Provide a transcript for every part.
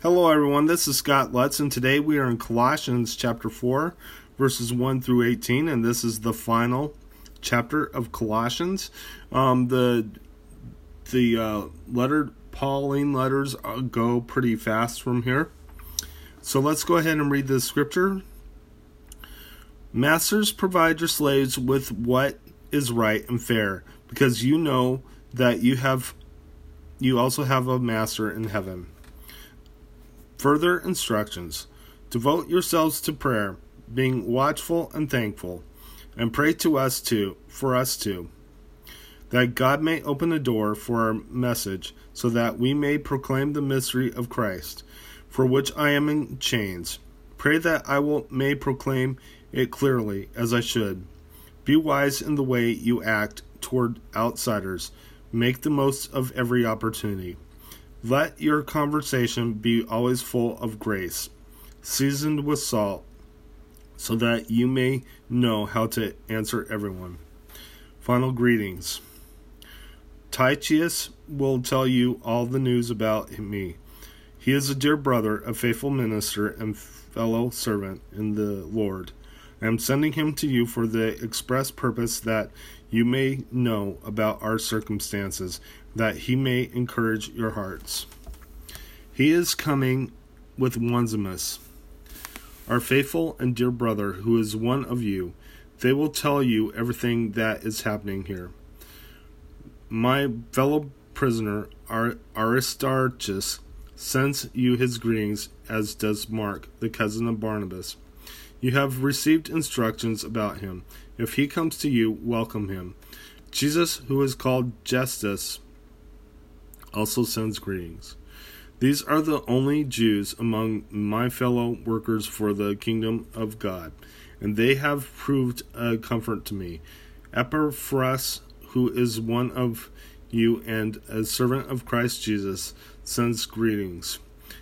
Hello, everyone. This is Scott Lutz, and today we are in Colossians chapter 4, verses 1 through 18, and this is the final chapter of Colossians. Um, the the uh, letter Pauline letters uh, go pretty fast from here. So let's go ahead and read the scripture. Masters, provide your slaves with what is right and fair, because you know that you have you also have a master in heaven. Further instructions Devote yourselves to prayer, being watchful and thankful, and pray to us too, for us too, that God may open a door for our message, so that we may proclaim the mystery of Christ, for which I am in chains. Pray that I will may proclaim it clearly as I should. Be wise in the way you act toward outsiders. Make the most of every opportunity. Let your conversation be always full of grace, seasoned with salt, so that you may know how to answer everyone. Final greetings. Tychicus will tell you all the news about me. He is a dear brother, a faithful minister, and fellow servant in the Lord. I am sending him to you for the express purpose that you may know about our circumstances, that he may encourage your hearts. He is coming with Onesimus, our faithful and dear brother, who is one of you. They will tell you everything that is happening here. My fellow prisoner, Aristarchus, sends you his greetings, as does Mark, the cousin of Barnabas. You have received instructions about him. If he comes to you, welcome him. Jesus, who is called Justus, also sends greetings. These are the only Jews among my fellow workers for the kingdom of God, and they have proved a comfort to me. Epaphras, who is one of you and a servant of Christ Jesus, sends greetings.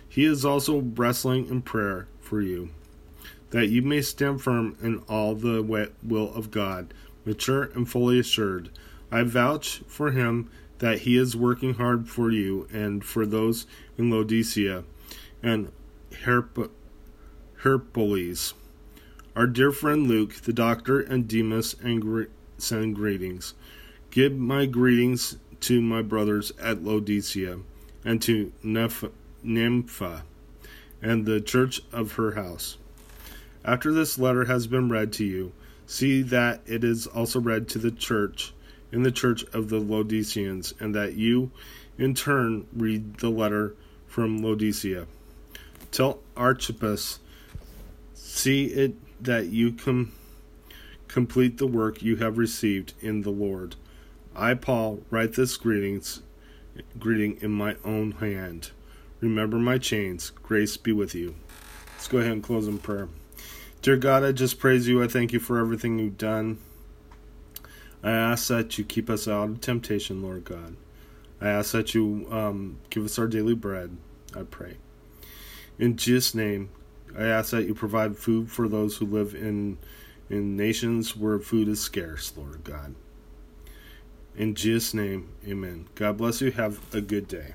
He is also wrestling in prayer for you that you may stand firm in all the will of God, mature and fully assured. I vouch for him that he is working hard for you and for those in Laodicea and Herp- Herpolis. Our dear friend Luke, the doctor, and Demas and gre- send greetings. Give my greetings to my brothers at Laodicea and to Nympha and the church of her house. After this letter has been read to you, see that it is also read to the church in the church of the Laodiceans, and that you in turn read the letter from Laodicea. Tell Archippus, see it that you com- complete the work you have received in the Lord. I, Paul, write this greetings, greeting in my own hand. Remember my chains. Grace be with you. Let's go ahead and close in prayer. Dear God, I just praise you. I thank you for everything you've done. I ask that you keep us out of temptation, Lord God. I ask that you um, give us our daily bread, I pray. In Jesus' name, I ask that you provide food for those who live in, in nations where food is scarce, Lord God. In Jesus' name, amen. God bless you. Have a good day.